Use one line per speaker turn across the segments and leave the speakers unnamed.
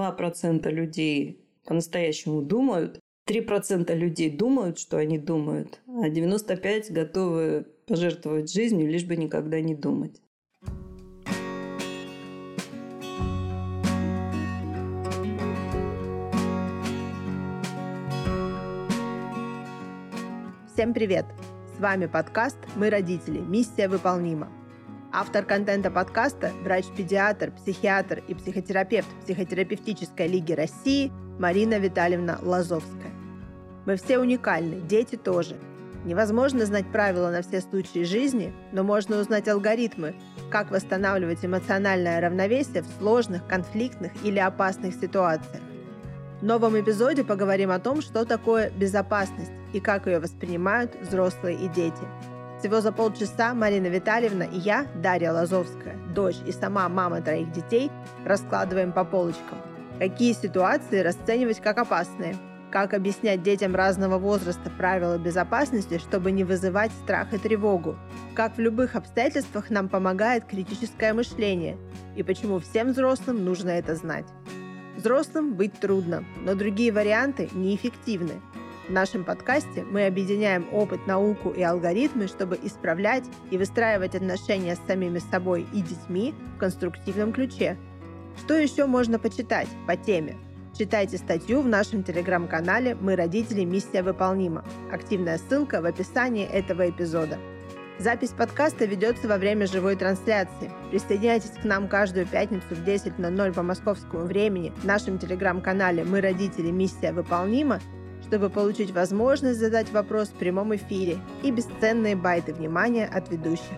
2% людей по-настоящему думают, 3% людей думают, что они думают, а 95% готовы пожертвовать жизнью, лишь бы никогда не думать.
Всем привет! С вами подкаст «Мы родители. Миссия выполнима». Автор контента подкаста – врач-педиатр, психиатр и психотерапевт Психотерапевтической лиги России Марина Витальевна Лазовская. Мы все уникальны, дети тоже. Невозможно знать правила на все случаи жизни, но можно узнать алгоритмы, как восстанавливать эмоциональное равновесие в сложных, конфликтных или опасных ситуациях. В новом эпизоде поговорим о том, что такое безопасность и как ее воспринимают взрослые и дети. Всего за полчаса Марина Витальевна и я, Дарья Лазовская, дочь и сама мама троих детей, раскладываем по полочкам. Какие ситуации расценивать как опасные? Как объяснять детям разного возраста правила безопасности, чтобы не вызывать страх и тревогу? Как в любых обстоятельствах нам помогает критическое мышление? И почему всем взрослым нужно это знать? Взрослым быть трудно, но другие варианты неэффективны. В нашем подкасте мы объединяем опыт, науку и алгоритмы, чтобы исправлять и выстраивать отношения с самими собой и детьми в конструктивном ключе. Что еще можно почитать по теме? Читайте статью в нашем телеграм-канале «Мы родители. Миссия выполнима». Активная ссылка в описании этого эпизода. Запись подкаста ведется во время живой трансляции. Присоединяйтесь к нам каждую пятницу в 10.00 по московскому времени в нашем телеграм-канале «Мы родители. Миссия выполнима», чтобы получить возможность задать вопрос в прямом эфире и бесценные байты внимания от ведущих.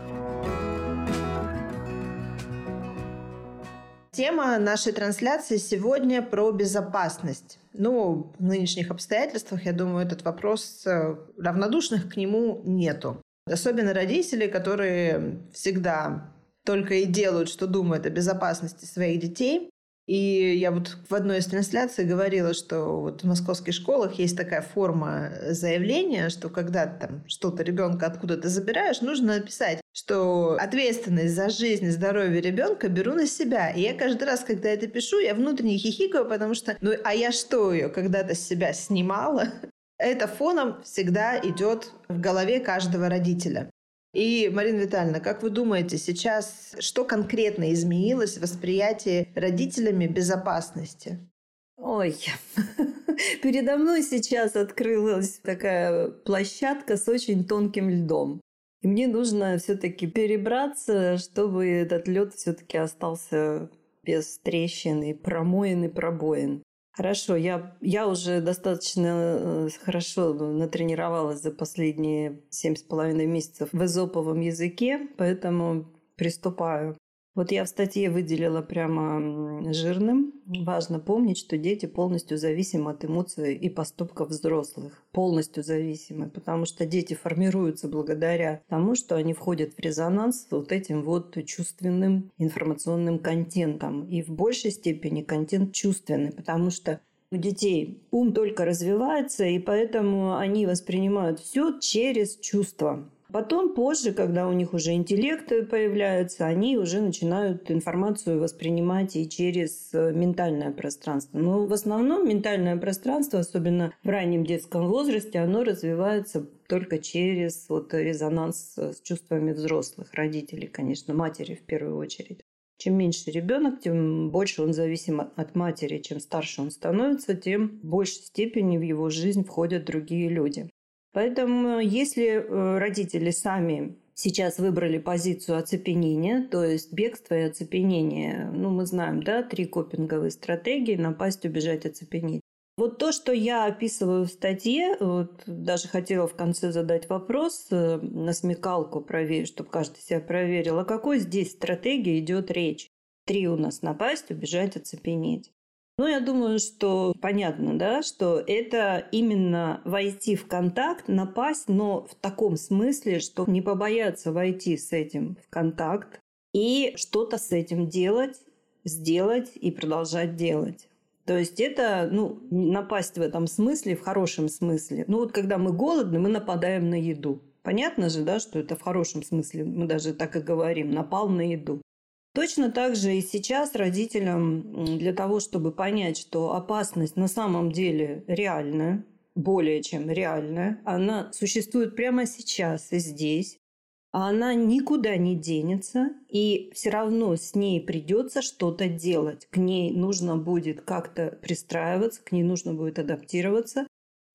Тема нашей трансляции сегодня про безопасность. Ну, в нынешних обстоятельствах, я думаю, этот вопрос э, равнодушных к нему нету. Особенно родители, которые всегда только и делают, что думают о безопасности своих детей. И я вот в одной из трансляций говорила, что вот в московских школах есть такая форма заявления, что когда там что-то ребенка откуда-то забираешь, нужно написать, что ответственность за жизнь и здоровье ребенка беру на себя. И я каждый раз, когда это пишу, я внутренне хихикаю, потому что, ну а я что ее когда-то с себя снимала? это фоном всегда идет в голове каждого родителя. И, Марина Витальевна, как вы думаете, сейчас что конкретно изменилось в восприятии родителями безопасности?
Ой, передо мной сейчас открылась такая площадка с очень тонким льдом. И мне нужно все-таки перебраться, чтобы этот лед все-таки остался без трещин и промоин и пробоин. Хорошо, я, я уже достаточно э, хорошо натренировалась за последние семь с половиной месяцев в эзоповом языке, поэтому приступаю. Вот я в статье выделила прямо жирным. Важно помнить, что дети полностью зависимы от эмоций и поступков взрослых. Полностью зависимы, потому что дети формируются благодаря тому, что они входят в резонанс с вот этим вот чувственным информационным контентом. И в большей степени контент чувственный, потому что у детей ум только развивается, и поэтому они воспринимают все через чувства. Потом, позже, когда у них уже интеллект появляется, они уже начинают информацию воспринимать и через э, ментальное пространство. Но в основном ментальное пространство, особенно в раннем детском возрасте, оно развивается только через вот резонанс с чувствами взрослых, родителей, конечно, матери в первую очередь. Чем меньше ребенок, тем больше он зависим от матери. Чем старше он становится, тем в большей степени в его жизнь входят другие люди. Поэтому если э, родители сами сейчас выбрали позицию оцепенения, то есть бегство и оцепенение, ну мы знаем, да, три копинговые стратегии – напасть, убежать, оцепенеть. Вот то, что я описываю в статье, вот даже хотела в конце задать вопрос э, на смекалку проверить, чтобы каждый себя проверил, о какой здесь стратегии идет речь. Три у нас напасть, убежать, оцепенеть. Ну, я думаю, что понятно, да, что это именно войти в контакт, напасть, но в таком смысле, что не побояться войти с этим в контакт и что-то с этим делать, сделать и продолжать делать. То есть это ну, напасть в этом смысле, в хорошем смысле. Ну вот когда мы голодны, мы нападаем на еду. Понятно же, да, что это в хорошем смысле, мы даже так и говорим, напал на еду. Точно так же и сейчас родителям для того, чтобы понять, что опасность на самом деле реальная, более чем реальная, она существует прямо сейчас и здесь, а она никуда не денется, и все равно с ней придется что-то делать. К ней нужно будет как-то пристраиваться, к ней нужно будет адаптироваться,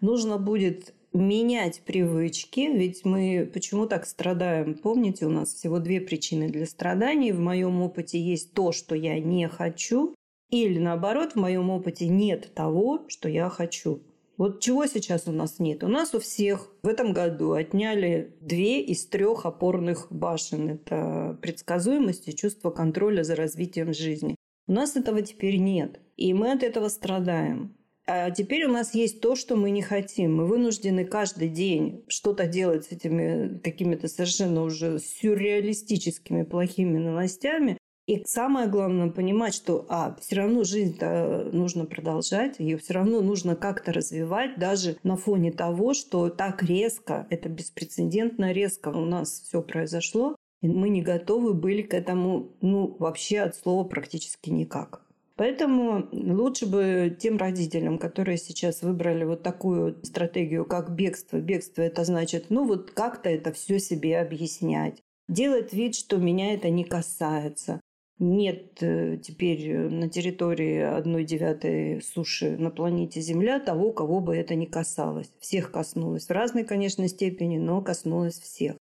нужно будет менять привычки, ведь мы почему так страдаем? Помните, у нас всего две причины для страданий. В моем опыте есть то, что я не хочу, или наоборот, в моем опыте нет того, что я хочу. Вот чего сейчас у нас нет? У нас у всех в этом году отняли две из трех опорных башен. Это предсказуемость и чувство контроля за развитием жизни. У нас этого теперь нет. И мы от этого страдаем. А теперь у нас есть то, что мы не хотим. Мы вынуждены каждый день что-то делать с этими какими-то совершенно уже сюрреалистическими плохими новостями. И самое главное понимать, что а, все равно жизнь-то нужно продолжать, ее все равно нужно как-то развивать, даже на фоне того, что так резко, это беспрецедентно резко у нас все произошло, и мы не готовы были к этому, ну, вообще от слова практически никак. Поэтому лучше бы тем родителям, которые сейчас выбрали вот такую стратегию, как бегство. Бегство это значит, ну вот как-то это все себе объяснять. Делать вид, что меня это не касается. Нет э, теперь на территории одной девятой суши на планете Земля того, кого бы это не касалось. Всех коснулось. В разной, конечно, степени, но коснулось всех.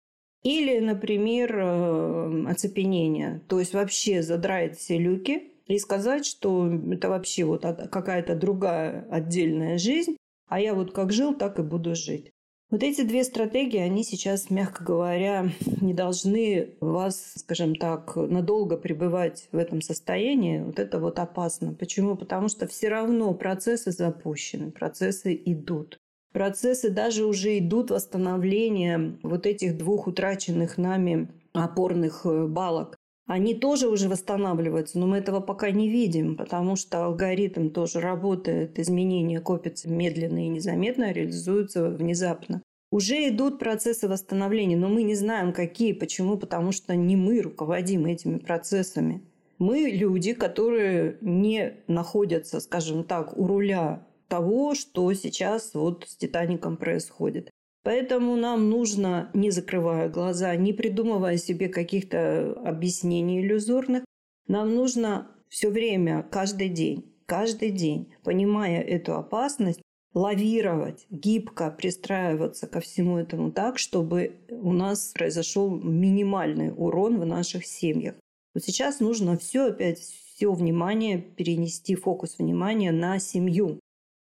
Или, например, э, оцепенение. То есть вообще задрает все люки, и сказать, что это вообще вот какая-то другая отдельная жизнь, а я вот как жил, так и буду жить. Вот эти две стратегии, они сейчас, мягко говоря, не должны вас, скажем так, надолго пребывать в этом состоянии. Вот это вот опасно. Почему? Потому что все равно процессы запущены, процессы идут. Процессы даже уже идут восстановления вот этих двух утраченных нами опорных э, балок они тоже уже восстанавливаются, но мы этого пока не видим, потому что алгоритм тоже работает, изменения копятся медленно и незаметно, реализуются внезапно. Уже идут процессы восстановления, но мы не знаем, какие. Почему? Потому что не мы руководим этими процессами. Мы люди, которые не находятся, скажем так, у руля того, что сейчас вот с Титаником происходит. Поэтому нам нужно, не закрывая глаза, не придумывая себе каких-то объяснений иллюзорных, нам нужно все время, каждый день, каждый день, понимая эту опасность, лавировать, гибко пристраиваться ко всему этому так, чтобы у нас произошел минимальный урон в наших семьях. Вот сейчас нужно все опять, все внимание перенести, фокус внимания на семью,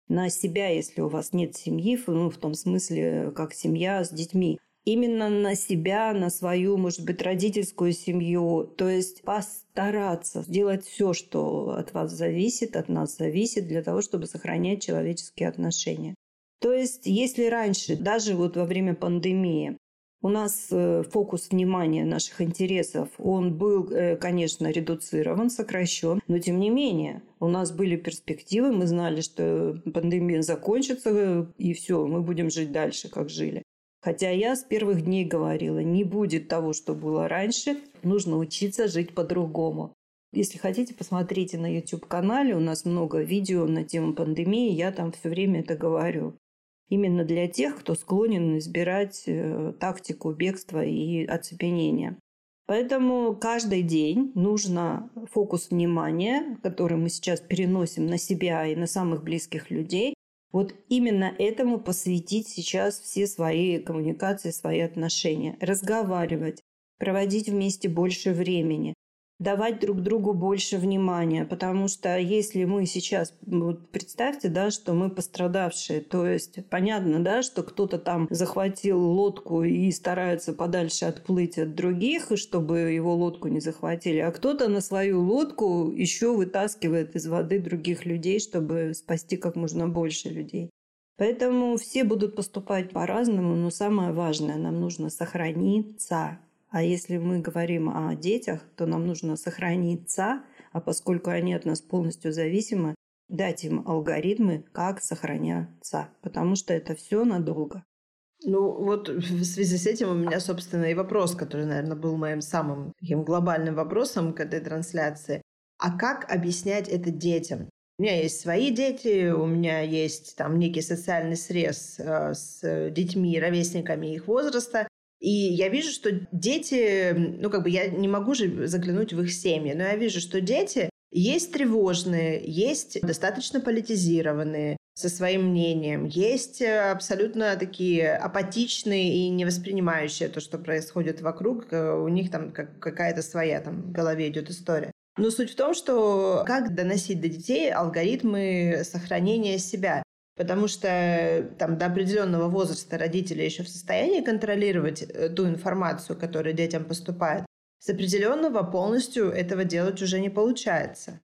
на себя, если у вас нет семьи, ну, в том смысле, как семья с детьми. Именно на себя, на свою, может быть, родительскую семью. То есть постараться сделать все, что от вас зависит, от нас зависит, для того, чтобы сохранять человеческие отношения. То есть, если раньше, даже вот во время пандемии, у нас э, фокус внимания наших интересов, он был, э, конечно, редуцирован, сокращен, но тем не менее у нас были перспективы, мы знали, что пандемия закончится, э, и все, мы будем жить дальше, как жили. Хотя я с первых дней говорила, не будет того, что было раньше, нужно учиться жить по-другому. Если хотите, посмотрите на YouTube-канале, у нас много видео на тему пандемии, я там все время это говорю именно для тех, кто склонен избирать э, тактику бегства и оцепенения. Поэтому каждый день нужно фокус внимания, который мы сейчас переносим на себя и на самых близких людей, вот именно этому посвятить сейчас все свои коммуникации, свои отношения. Разговаривать, проводить вместе больше времени, давать друг другу больше внимания, потому что если мы сейчас, вот представьте, да, что мы пострадавшие, то есть понятно, да, что кто-то там захватил лодку и старается подальше отплыть от других, чтобы его лодку не захватили, а кто-то на свою лодку еще вытаскивает из воды других людей, чтобы спасти как можно больше людей. Поэтому все будут поступать по-разному, но самое важное, нам нужно сохраниться, а если мы говорим о детях, то нам нужно сохраниться, а поскольку они от нас полностью зависимы, дать им алгоритмы, как сохраняться, потому что это все надолго.
Ну, вот в связи с этим у меня, собственно, и вопрос, который, наверное, был моим самым таким глобальным вопросом к этой трансляции. А как объяснять это детям? У меня есть свои дети, у меня есть там некий социальный срез э, с детьми, ровесниками их возраста. И я вижу, что дети, ну как бы я не могу же заглянуть в их семьи, но я вижу, что дети есть тревожные, есть достаточно политизированные, со своим мнением. Есть э, абсолютно такие апатичные и не воспринимающие то, что происходит вокруг. Э, у них там какая-то своя там в голове идет история. Но суть в том, что как доносить до детей алгоритмы сохранения себя. Потому что там до определенного возраста родители еще в состоянии контролировать э, ту информацию, которая детям поступает. С определенного полностью этого делать уже не получается.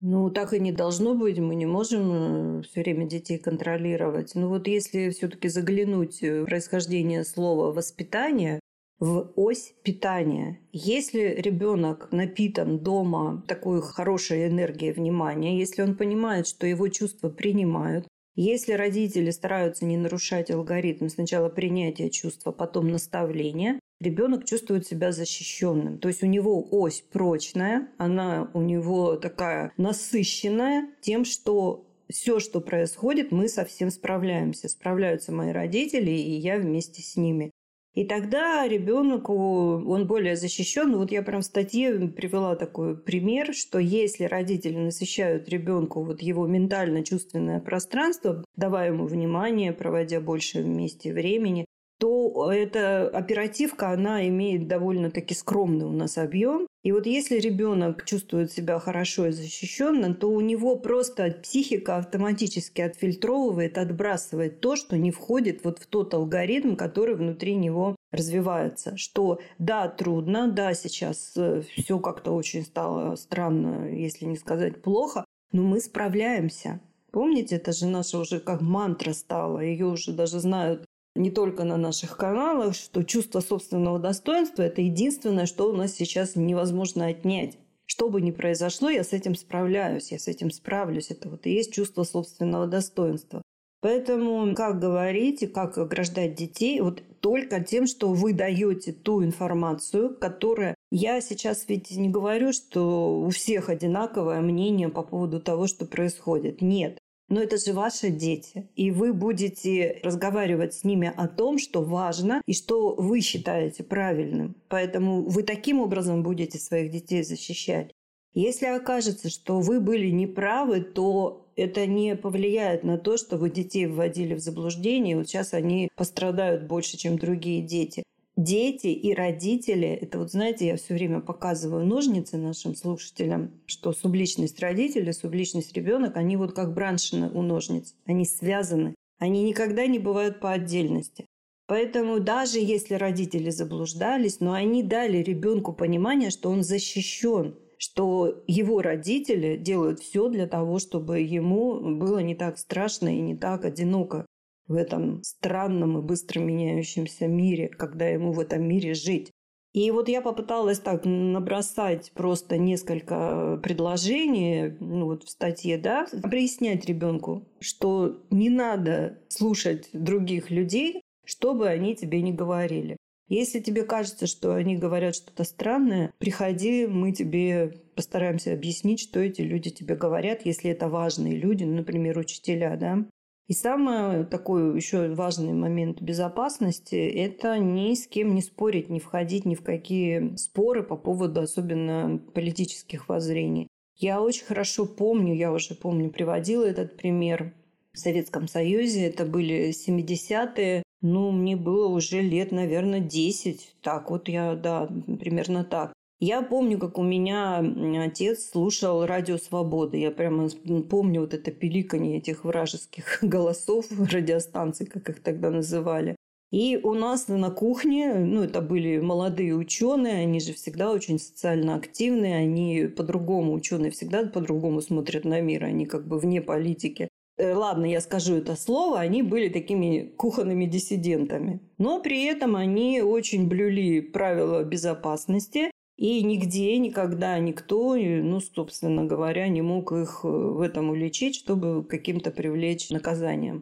Ну, так и не должно быть. Мы не можем э, все время детей контролировать. Но вот если все-таки заглянуть в происхождение слова воспитание, в ось питания. Если ребенок напитан дома такой хорошей энергией внимания, если он понимает, что его чувства принимают, если родители стараются не нарушать алгоритм сначала принятия чувства, потом наставления, ребенок чувствует себя защищенным. То есть у него ось прочная, она у него такая насыщенная тем, что все, что происходит, мы совсем справляемся. Справляются мои родители, и я вместе с ними. И тогда ребенку он более защищен. Вот я прям в статье привела такой пример, что если родители насыщают ребенку вот его ментально-чувственное пространство, давая ему внимание, проводя больше вместе времени, то эта оперативка, она имеет довольно-таки скромный у нас объем. И вот если ребенок чувствует себя хорошо и защищенно, то у него просто психика автоматически отфильтровывает, отбрасывает то, что не входит вот в тот алгоритм, который внутри него развивается. Что да, трудно, да, сейчас э, все как-то очень стало странно, если не сказать плохо, но мы справляемся. Помните, это же наша уже как мантра стала. Ее уже даже знают не только на наших каналах, что чувство собственного достоинства – это единственное, что у нас сейчас невозможно отнять. Что бы ни произошло, я с этим справляюсь, я с этим справлюсь. Это вот и есть чувство собственного достоинства. Поэтому как говорить и как ограждать детей, вот только тем, что вы даете ту информацию, которая... Я сейчас ведь не говорю, что у всех одинаковое мнение по поводу того, что происходит. Нет. Но это же ваши дети. И вы будете разговаривать с ними о том, что важно и что вы считаете правильным. Поэтому вы таким образом будете своих детей защищать. Если окажется, что вы были неправы, то это не повлияет на то, что вы детей вводили в заблуждение. Вот сейчас они пострадают больше, чем другие дети дети и родители, это вот знаете, я все время показываю ножницы нашим слушателям, что субличность родителя, субличность ребенок, они вот как браншины у ножниц, они связаны, они никогда не бывают по отдельности. Поэтому даже если родители заблуждались, но они дали ребенку понимание, что он защищен, что его родители делают все для того, чтобы ему было не так страшно и не так одиноко в этом странном и быстро меняющемся мире, когда ему в этом мире жить. И вот я попыталась так набросать просто несколько предложений ну, вот в статье, да, объяснять ребенку, что не надо слушать других людей, что бы они тебе не говорили. Если тебе кажется, что они говорят что-то странное, приходи, мы тебе постараемся объяснить, что эти люди тебе говорят, если это важные люди, например, учителя, да. И самый такой еще важный момент безопасности – это ни с кем не спорить, не входить ни в какие споры по поводу особенно политических воззрений. Я очень хорошо помню, я уже помню, приводила этот пример в Советском Союзе. Это были 70-е. Ну, мне было уже лет, наверное, 10. Так вот я, да, примерно так. Я помню, как у меня отец слушал радио «Свобода». Я прямо помню вот это пиликанье этих вражеских голосов, радиостанций, как их тогда называли. И у нас на кухне, ну, это были молодые ученые, они же всегда очень социально активные, они по-другому, ученые всегда по-другому смотрят на мир, они как бы вне политики. Э, ладно, я скажу это слово, они были такими кухонными диссидентами. Но при этом они очень блюли правила безопасности, и нигде, никогда никто, ну, собственно говоря, не мог их э, в этом уличить, чтобы каким-то привлечь наказанием.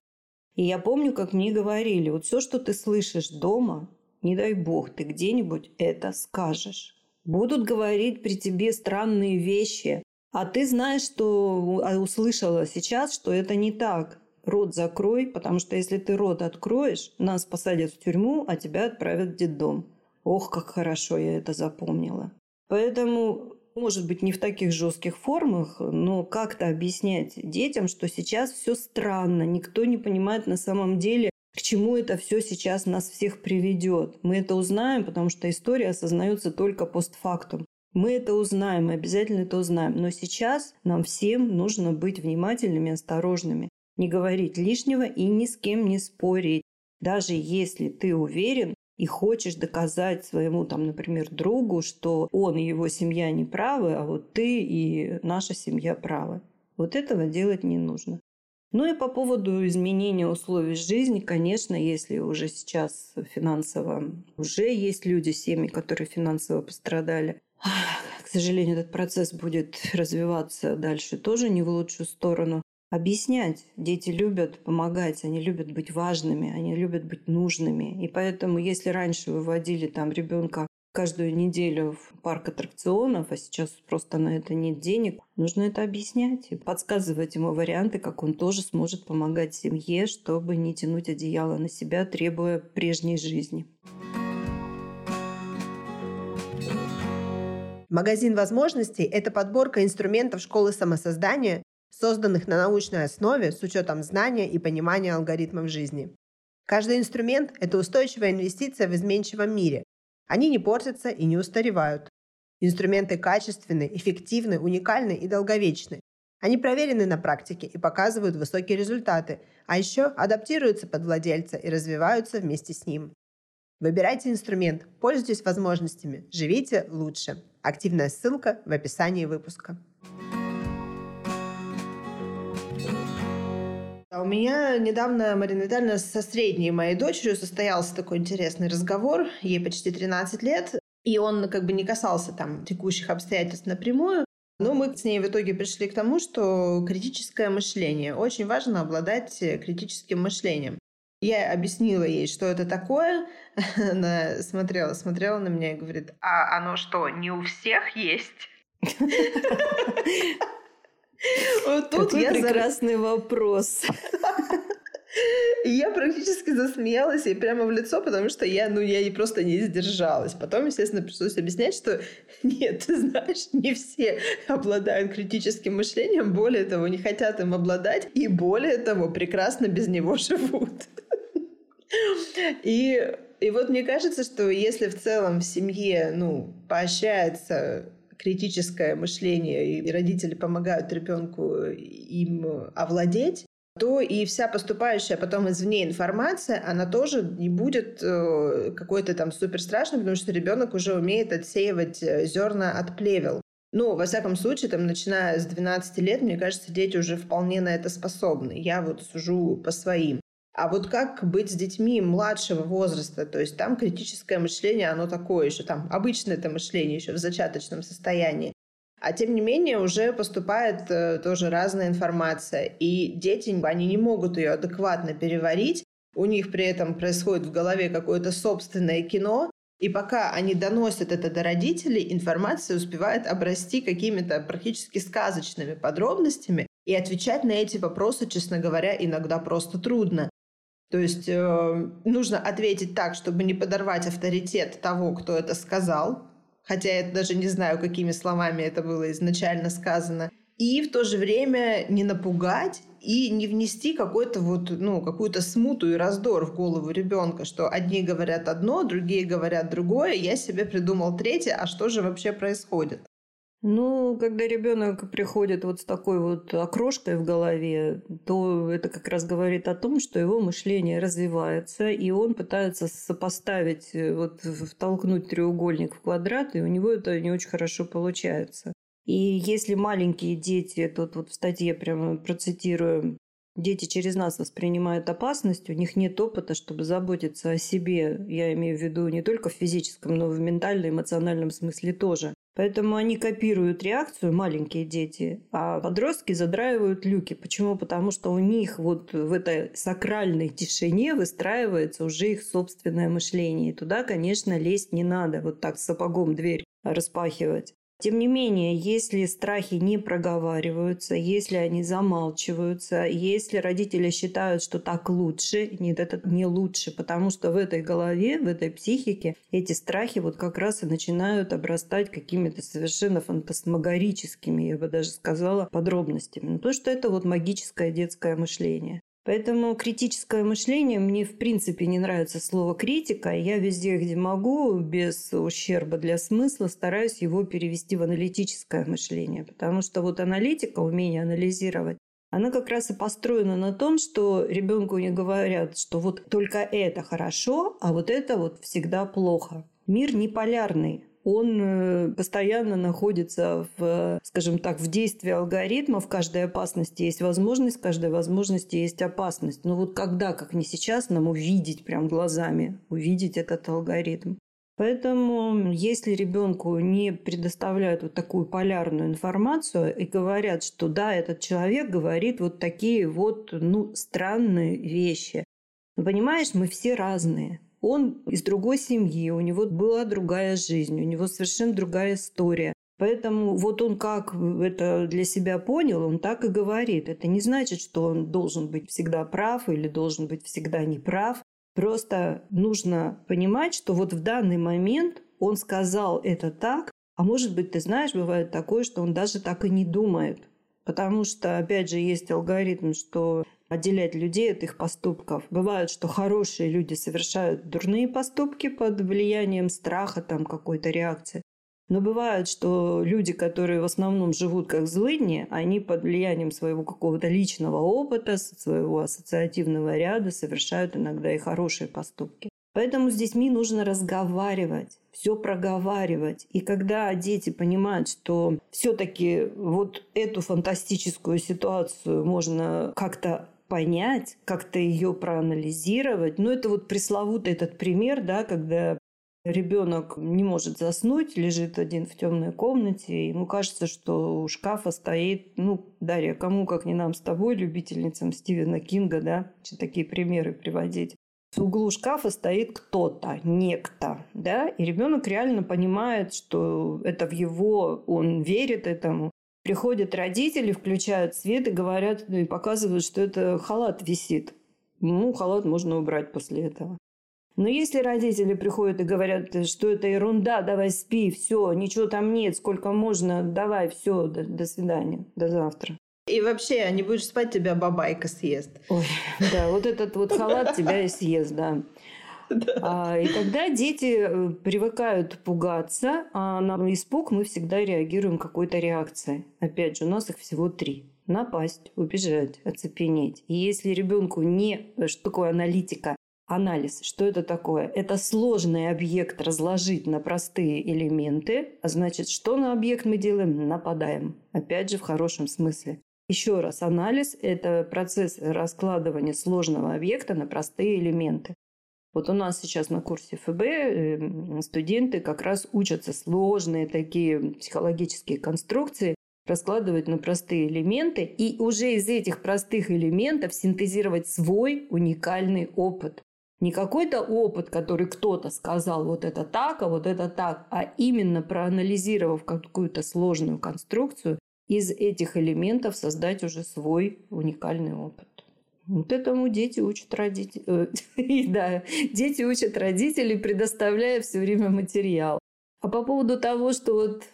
И я помню, как мне говорили, вот все, что ты слышишь дома, не дай бог, ты где-нибудь это скажешь. Будут говорить при тебе странные вещи, а ты знаешь, что а, услышала сейчас, что это не так. Рот закрой, потому что если ты рот откроешь, нас посадят в тюрьму, а тебя отправят в детдом. Ох, как хорошо я это запомнила. Поэтому, может быть, не в таких жестких формах, но как-то объяснять детям, что сейчас все странно, никто не понимает на самом деле, к чему это все сейчас нас всех приведет. Мы это узнаем, потому что история осознается только постфактум. Мы это узнаем, мы обязательно это узнаем. Но сейчас нам всем нужно быть внимательными, осторожными, не говорить лишнего и ни с кем не спорить. Даже если ты уверен и хочешь доказать своему, там, например, другу, что он и его семья не правы, а вот ты и наша семья правы. Вот этого делать не нужно. Ну и по поводу изменения условий жизни, конечно, если уже сейчас финансово уже есть люди, семьи, которые финансово пострадали, к сожалению, этот процесс будет развиваться дальше тоже не в лучшую сторону. Объяснять. Дети любят помогать, они любят быть важными, они любят быть нужными. И поэтому, если раньше выводили там ребенка каждую неделю в парк аттракционов, а сейчас просто на это нет денег, нужно это объяснять и подсказывать ему варианты, как он тоже сможет помогать семье, чтобы не тянуть одеяло на себя, требуя прежней жизни.
Магазин возможностей – это подборка инструментов школы самосоздания, созданных на научной основе с учетом знания и понимания алгоритмов жизни. Каждый инструмент – это устойчивая инвестиция в изменчивом мире, они не портятся и не устаревают. Инструменты качественны, эффективны, уникальны и долговечны. Они проверены на практике и показывают высокие результаты, а еще адаптируются под владельца и развиваются вместе с ним. Выбирайте инструмент, пользуйтесь возможностями, живите лучше. Активная ссылка в описании выпуска. У меня недавно, Марина Витальевна, со средней моей дочерью состоялся такой интересный разговор. Ей почти 13 лет. И он как бы не касался там текущих обстоятельств напрямую. Но мы с ней в итоге пришли к тому, что критическое мышление. Очень важно обладать критическим мышлением. Я объяснила ей, что это такое. Она смотрела, смотрела на меня и говорит, а оно что, не у всех есть?
Вот тут Какой я прекрасный за... вопрос.
я практически засмеялась ей прямо в лицо, потому что я, ну, я просто не сдержалась. Потом, естественно, пришлось объяснять, что нет, ты знаешь, не все обладают критическим мышлением, более того, не хотят им обладать, и более того, прекрасно без него живут. И, и вот мне кажется, что если в целом в семье, ну, поощряется критическое мышление, и родители помогают ребенку им овладеть, то и вся поступающая потом извне информация, она тоже не будет э, какой-то там супер страшной, потому что ребенок уже умеет отсеивать э, зерна от плевел. Ну, во всяком случае, там, начиная с 12 лет, мне кажется, дети уже вполне на это способны. Я вот сужу по своим. А вот как быть с детьми младшего возраста? То есть там критическое мышление, оно такое еще, там обычное это мышление еще в зачаточном состоянии. А тем не менее уже поступает э, тоже разная информация. И дети, они не могут ее адекватно переварить. У них при этом происходит в голове какое-то собственное кино. И пока они доносят это до родителей, информация успевает обрасти какими-то практически сказочными подробностями. И отвечать на эти вопросы, честно говоря, иногда просто трудно. То есть э, нужно ответить так, чтобы не подорвать авторитет того, кто это сказал, хотя я даже не знаю, какими словами это было изначально сказано, и в то же время не напугать и не внести какой-то вот, ну, какую-то смуту и раздор в голову ребенка, что одни говорят одно, другие говорят другое, я себе придумал третье, а что же вообще происходит?
Ну, когда ребенок приходит вот с такой вот окрошкой в голове, то это как раз говорит о том, что его мышление развивается, и он пытается сопоставить, э, вот втолкнуть треугольник в квадрат, и у него это не очень хорошо получается. И если маленькие дети, тут вот в статье прямо процитирую, дети через нас воспринимают опасность, у них нет опыта, чтобы заботиться о себе. Я имею в виду не только в физическом, но и в ментальном, эмоциональном смысле тоже. Поэтому они копируют реакцию, маленькие дети, а подростки задраивают люки. Почему? Потому что у них вот в этой сакральной тишине выстраивается уже их собственное мышление. И туда, конечно, лезть не надо, вот так сапогом дверь распахивать. Тем не менее, если страхи не проговариваются, если они замалчиваются, если родители считают, что так лучше, нет, это не лучше, потому что в этой голове, в этой психике эти страхи вот как раз и начинают обрастать какими-то совершенно фантасмагорическими, я бы даже сказала, подробностями. Ну, то, что это вот магическое детское мышление. Поэтому критическое мышление, мне в принципе не нравится слово критика. Я везде, где могу, без ущерба для смысла, стараюсь его перевести в аналитическое мышление. Потому что вот аналитика, умение анализировать, она как раз и построена на том, что ребенку не говорят, что вот только это хорошо, а вот это вот всегда плохо. Мир не полярный он э, постоянно находится в, скажем так, в действии алгоритма. В каждой опасности есть возможность, в каждой возможности есть опасность. Но вот когда, как не сейчас, нам увидеть прям глазами, увидеть этот алгоритм. Поэтому, если ребенку не предоставляют вот такую полярную информацию и говорят, что да, этот человек говорит вот такие вот ну, странные вещи. Но понимаешь, мы все разные. Он из другой семьи, у него была другая жизнь, у него совершенно другая история. Поэтому вот он как это для себя понял, он так и говорит. Это не значит, что он должен быть всегда прав или должен быть всегда неправ. Просто нужно понимать, что вот в данный момент он сказал это так, а может быть, ты знаешь, бывает такое, что он даже так и не думает. Потому что, опять же, есть алгоритм, что отделять людей от их поступков. Бывает, что хорошие люди совершают дурные поступки под влиянием страха, там какой-то реакции. Но бывает, что люди, которые в основном живут как злыдни, они под влиянием своего какого-то личного опыта, своего ассоциативного ряда совершают иногда и хорошие поступки. Поэтому с детьми нужно разговаривать, все проговаривать. И когда дети понимают, что все-таки вот эту фантастическую ситуацию можно как-то понять, как-то ее проанализировать. Ну, это вот пресловутый этот пример, да, когда ребенок не может заснуть, лежит один в темной комнате, и ему кажется, что у шкафа стоит, ну, Дарья, кому как не нам с тобой, любительницам Стивена Кинга, да, такие примеры приводить. В углу шкафа стоит кто-то, некто, да, и ребенок реально понимает, что это в его, он верит этому, Приходят родители, включают свет и говорят, ну, и показывают, что это халат висит. Ну, халат можно убрать после этого. Но если родители приходят и говорят, что это ерунда, давай спи, все, ничего там нет, сколько можно, давай, все, до, до свидания, до завтра.
И вообще, не будешь спать, тебя бабайка съест.
Ой, да, вот этот вот халат тебя и съест, да. А, и тогда дети э, привыкают пугаться, а на испуг мы всегда реагируем какой-то реакцией. Опять же, у нас их всего три. Напасть, убежать, оцепенеть. И если ребенку не... Э, что такое аналитика? Анализ. Что это такое? Это сложный объект разложить на простые элементы. А значит, что на объект мы делаем? Нападаем. Опять же, в хорошем смысле. Еще раз, анализ – это процесс раскладывания сложного объекта на простые элементы. Вот у нас сейчас на курсе ФБ эм, студенты как раз учатся сложные такие психологические конструкции раскладывать на простые элементы и уже из этих простых элементов синтезировать свой уникальный опыт. Не какой-то опыт, который кто-то сказал, вот это так, а вот это так, а именно проанализировав какую-то сложную конструкцию, из этих элементов создать уже свой уникальный опыт. Вот этому дети учат родители. Э, да, дети учат родителей, предоставляя все время материал. А по поводу того, что вот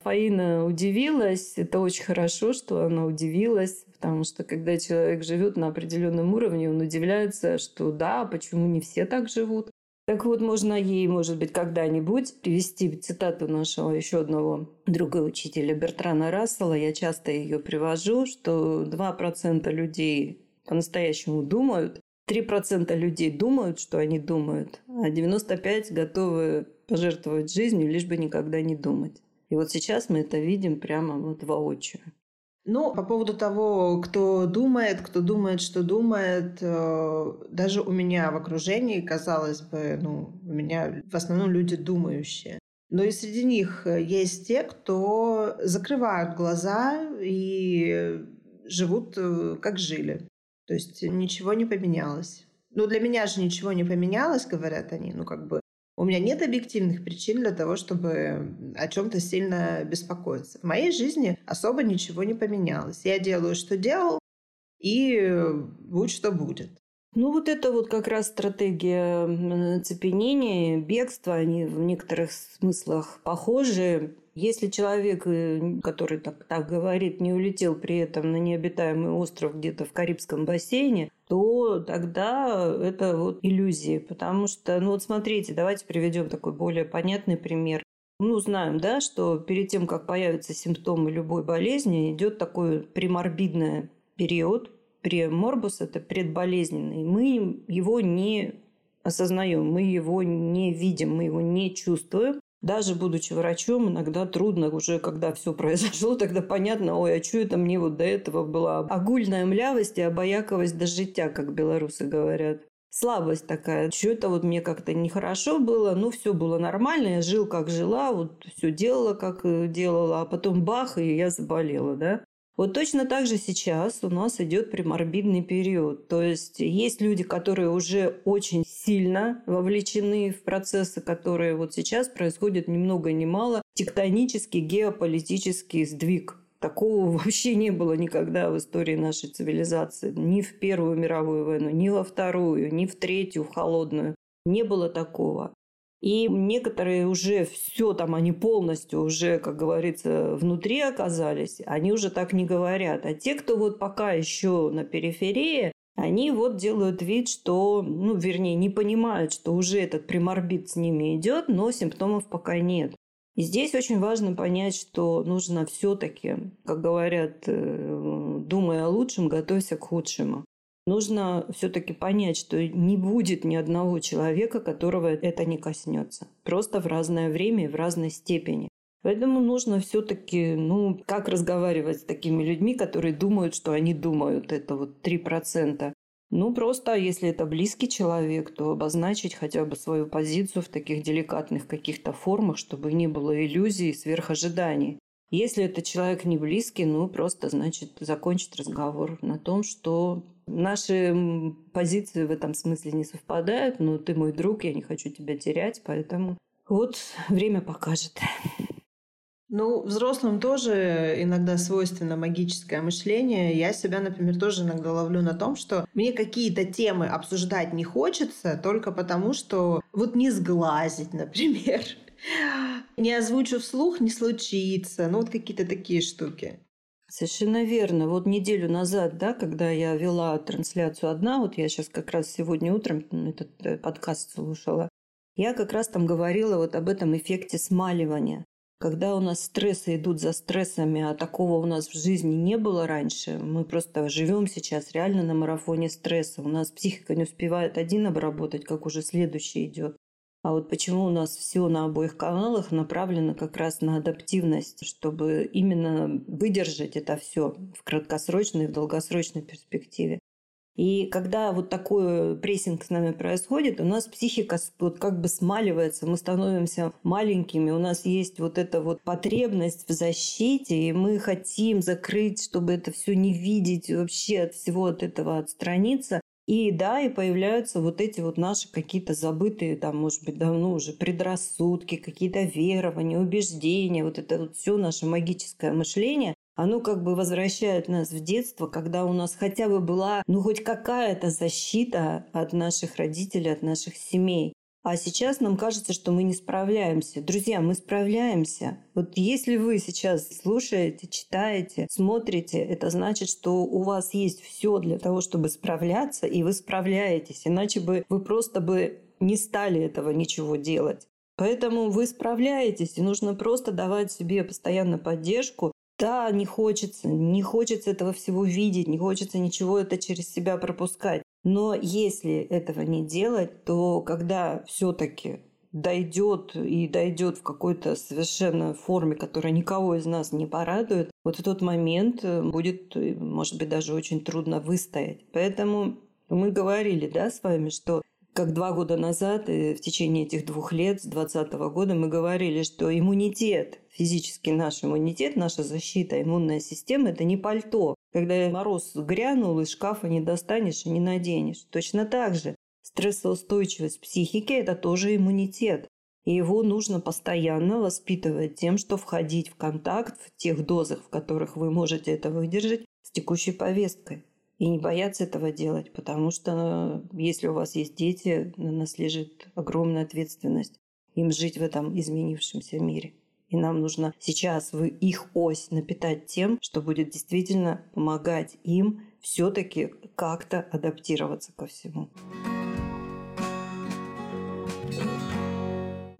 Фаина удивилась, это очень хорошо, что она удивилась, потому что когда человек живет на определенном уровне, он удивляется, что да, почему не все так живут. Так вот, можно ей, может быть, когда-нибудь привести цитату нашего еще одного друга учителя Бертрана Рассела. Я часто ее привожу, что 2% людей по-настоящему думают. 3% людей думают, что они думают, а 95% готовы пожертвовать жизнью, лишь бы никогда не думать. И вот сейчас мы это видим прямо вот воочию.
Ну, по поводу того, кто думает, кто думает, что думает, э, даже у меня в окружении, казалось бы, ну, у меня в основном люди думающие. Но и среди них есть те, кто закрывают глаза и живут э, как жили. То есть ничего не поменялось. Ну, для меня же ничего не поменялось, говорят они. Ну, как бы у меня нет объективных причин для того, чтобы о чем-то сильно беспокоиться. В моей жизни особо ничего не поменялось. Я делаю, что делал, и будь что будет.
Ну, вот это вот как раз стратегия цепенения, бегства, они в некоторых смыслах похожи. Если человек, э, который так, так говорит, не улетел при этом на необитаемый остров где-то в Карибском бассейне, то тогда это вот иллюзии. Потому что, ну вот смотрите, давайте приведем такой более понятный пример. Ну, знаем, да, что перед тем, как появятся симптомы любой болезни, идет такой приморбидный период. Преморбус – это предболезненный. Мы его не осознаем, мы его не видим, мы его не чувствуем. Даже будучи врачом, иногда трудно уже, когда все произошло, тогда понятно, ой, а что это мне вот до этого была огульная млявость и обаяковость до життя, как белорусы говорят. Слабость такая. Что это вот мне как-то нехорошо было, ну все было нормально, я жил как жила, вот все делала как э, делала, а потом бах, и я заболела, да. Вот точно так же сейчас у нас идет приморбидный период. То есть есть люди, которые уже очень сильно вовлечены в процессы, которые вот сейчас происходят ни много ни мало. Тектонический геополитический сдвиг. Такого вообще не было никогда в истории нашей цивилизации. Ни в Первую мировую войну, ни во Вторую, ни в Третью, Холодную. Не было такого. И некоторые уже все там, они полностью уже, как говорится, внутри оказались, они уже так не говорят. А те, кто вот пока еще на периферии, они вот делают вид, что, ну, вернее, не понимают, что уже этот приморбит с ними идет, но симптомов пока нет. И здесь очень важно понять, что нужно все-таки, как говорят, э, думая о лучшем, готовься к худшему нужно все-таки понять, что не будет ни одного человека, которого это не коснется. Просто в разное время и в разной степени. Поэтому нужно все-таки, ну, как разговаривать с такими людьми, которые думают, что они думают. Это вот 3%. Ну, просто, если это близкий человек, то обозначить хотя бы свою позицию в таких деликатных каких-то формах, чтобы не было иллюзий и сверхожиданий. Если это человек не близкий, ну, просто, значит, закончить разговор на том, что наши позиции в этом смысле не совпадают, но ты мой друг, я не хочу тебя терять, поэтому вот время покажет.
Ну, взрослым тоже иногда свойственно магическое мышление. Я себя, например, тоже иногда ловлю на том, что мне какие-то темы обсуждать не хочется только потому, что вот не сглазить, например. Не озвучу вслух, не случится. Ну, вот какие-то такие штуки.
Совершенно верно. Вот неделю назад, да, когда я вела трансляцию одна, вот я сейчас как раз сегодня утром этот э, подкаст слушала, я как раз там говорила вот об этом эффекте смаливания. Когда у нас стрессы идут за стрессами, а такого у нас в жизни не было раньше, мы просто живем сейчас реально на марафоне стресса. У нас психика не успевает один обработать, как уже следующий идет. А вот почему у нас все на обоих каналах направлено как раз на адаптивность, чтобы именно выдержать это все в краткосрочной и в долгосрочной перспективе. И когда вот такой прессинг с нами происходит, у нас психика вот как бы смаливается, мы становимся маленькими, у нас есть вот эта вот потребность в защите, и мы хотим закрыть, чтобы это все не видеть, вообще от всего от этого отстраниться. И да, и появляются вот эти вот наши какие-то забытые, там, может быть, давно уже предрассудки, какие-то верования, убеждения, вот это вот все наше магическое мышление, оно как бы возвращает нас в детство, когда у нас хотя бы была, ну, хоть какая-то защита от наших родителей, от наших семей. А сейчас нам кажется, что мы не справляемся. Друзья, мы справляемся. Вот если вы сейчас слушаете, читаете, смотрите, это значит, что у вас есть все для того, чтобы справляться, и вы справляетесь. Иначе бы вы просто бы не стали этого ничего делать. Поэтому вы справляетесь, и нужно просто давать себе постоянно поддержку. Да, не хочется, не хочется этого всего видеть, не хочется ничего это через себя пропускать. Но если этого не делать, то когда все-таки дойдет и дойдет в какой-то совершенно форме, которая никого из нас не порадует, вот в тот момент э, будет, э, может быть, даже очень трудно выстоять. Поэтому мы говорили, да, с вами, что как два года назад, и в течение этих двух лет, с 2020 года, мы говорили, что иммунитет, физически наш иммунитет, наша защита, иммунная система – это не пальто. Когда мороз грянул, из шкафа не достанешь и не наденешь. Точно так же стрессоустойчивость психики – это тоже иммунитет. И его нужно постоянно воспитывать тем, что входить в контакт в тех дозах, в которых вы можете это выдержать, с текущей повесткой. И не бояться этого делать, потому что э, если у вас есть дети, на нас лежит огромная ответственность им жить в этом изменившемся мире. И нам нужно сейчас в их ось напитать тем, что будет действительно помогать им все-таки как-то адаптироваться ко всему.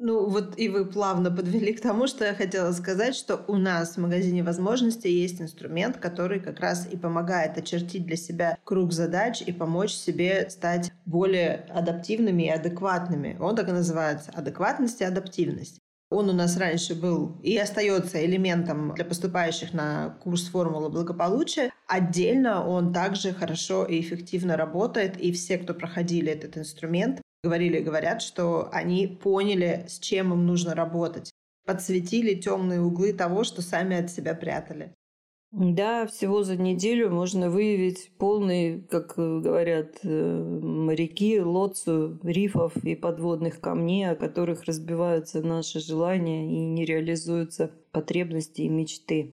Ну вот и вы плавно подвели к тому, что я хотела сказать, что у нас в магазине возможностей есть инструмент, который как раз и помогает очертить для себя круг задач и помочь себе стать более адаптивными и адекватными. Он так и называется – адекватность и адаптивность. Он у нас раньше был и остается элементом для поступающих на курс формулы благополучия. Отдельно он также хорошо и эффективно работает, и все, кто проходили этот инструмент, говорили и говорят, что они поняли, с чем им нужно работать, подсветили темные углы того, что сами от себя прятали.
Да, всего за неделю можно выявить полный, как говорят э, моряки, лоцию рифов и подводных камней, о которых разбиваются наши желания и не реализуются потребности и мечты.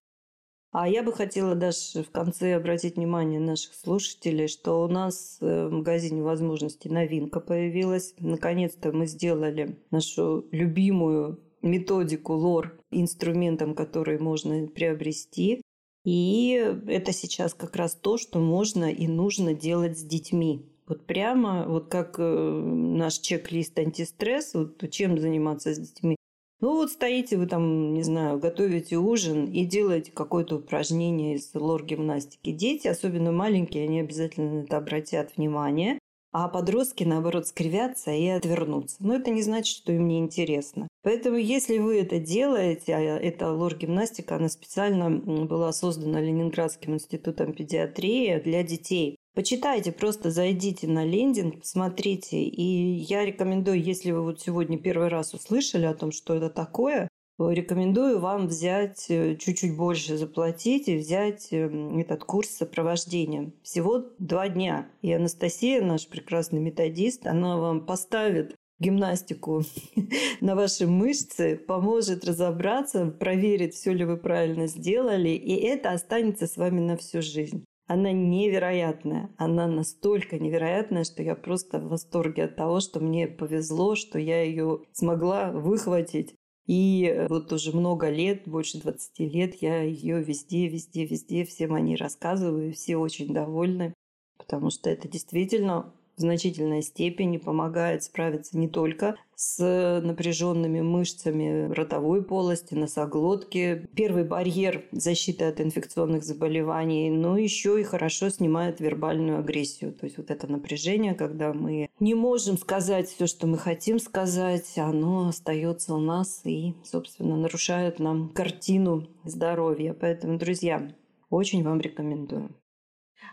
А я бы хотела даже в конце обратить внимание наших слушателей, что у нас э, в магазине возможностей новинка появилась. Наконец-то мы сделали нашу любимую методику лор инструментом, который можно приобрести. И это сейчас как раз то, что можно и нужно делать с детьми. Вот прямо, вот как э, наш чек-лист антистресс, вот чем заниматься с детьми, ну вот стоите вы там, не знаю, готовите ужин и делаете какое-то упражнение из лор-гимнастики. Дети, особенно маленькие, они обязательно на это обратят внимание. А подростки, наоборот, скривятся и отвернутся. Но это не значит, что им не интересно. Поэтому, если вы это делаете, а эта лор-гимнастика, она специально была создана Ленинградским институтом педиатрии для детей. Почитайте, просто зайдите на лендинг, посмотрите. И я рекомендую, если вы вот сегодня первый раз услышали о том, что это такое, рекомендую вам взять э, чуть-чуть больше заплатить и взять эм, этот курс сопровождения. Всего два дня. И Анастасия, наш прекрасный методист, она вам поставит гимнастику на ваши мышцы, поможет разобраться, проверит, все ли вы правильно сделали, и это останется с вами на всю жизнь. Она невероятная. Она настолько невероятная, что я просто в восторге от того, что мне повезло, что я ее смогла выхватить. И вот уже много лет, больше 20 лет, я ее везде, везде, везде всем о ней рассказываю, все очень довольны, потому что это действительно в значительной степени помогает справиться не только с напряженными мышцами ротовой полости, носоглотки. Первый барьер защиты от инфекционных заболеваний, но еще и хорошо снимает вербальную агрессию. То есть вот это напряжение, когда мы не можем сказать все, что мы хотим сказать, оно остается у нас и, собственно, нарушает нам картину здоровья. Поэтому, друзья, очень вам рекомендую.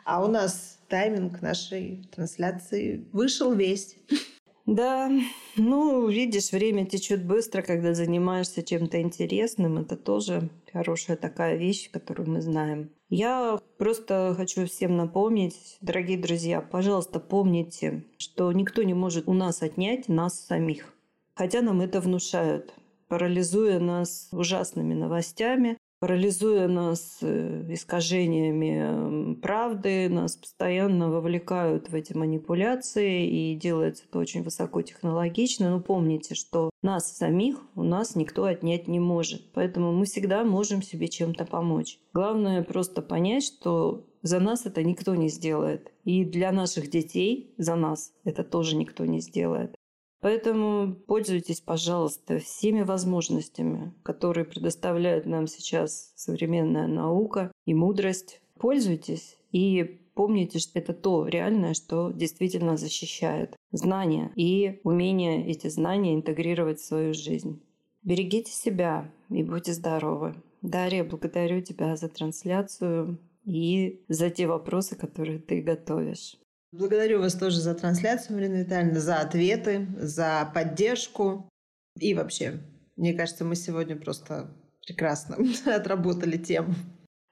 А у нас тайминг нашей трансляции вышел весь.
Да, ну, видишь, время течет быстро, когда занимаешься чем-то интересным. Это тоже хорошая такая вещь, которую мы знаем. Я просто хочу всем напомнить, дорогие друзья, пожалуйста, помните, что никто не может у нас отнять нас самих. Хотя нам это внушают, парализуя нас ужасными новостями, парализуя нас э, искажениями правды, нас постоянно вовлекают в эти манипуляции, и делается это очень высокотехнологично. Но помните, что нас самих у нас никто отнять не может, поэтому мы всегда можем себе чем-то помочь. Главное просто понять, что за нас это никто не сделает. И для наших детей за нас это тоже никто не сделает. Поэтому пользуйтесь, пожалуйста, всеми возможностями, которые предоставляет нам сейчас современная наука и мудрость. Пользуйтесь и помните, что это то реальное, что действительно защищает знания и умение эти знания интегрировать в свою жизнь. Берегите себя и будьте здоровы. Дарья, благодарю тебя за трансляцию и за те вопросы, которые ты готовишь.
Благодарю вас тоже за трансляцию, Марина Витальевна, за ответы, за поддержку. И вообще, мне кажется, мы сегодня просто прекрасно отработали тему.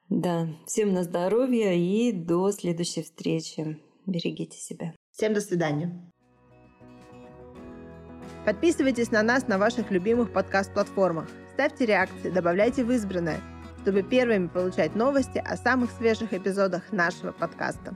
Да, всем на здоровье и до следующей встречи. Берегите себя.
Всем до свидания. Подписывайтесь на нас на ваших любимых подкаст-платформах. Ставьте реакции, добавляйте в избранное, чтобы первыми получать новости о самых свежих эпизодах нашего подкаста.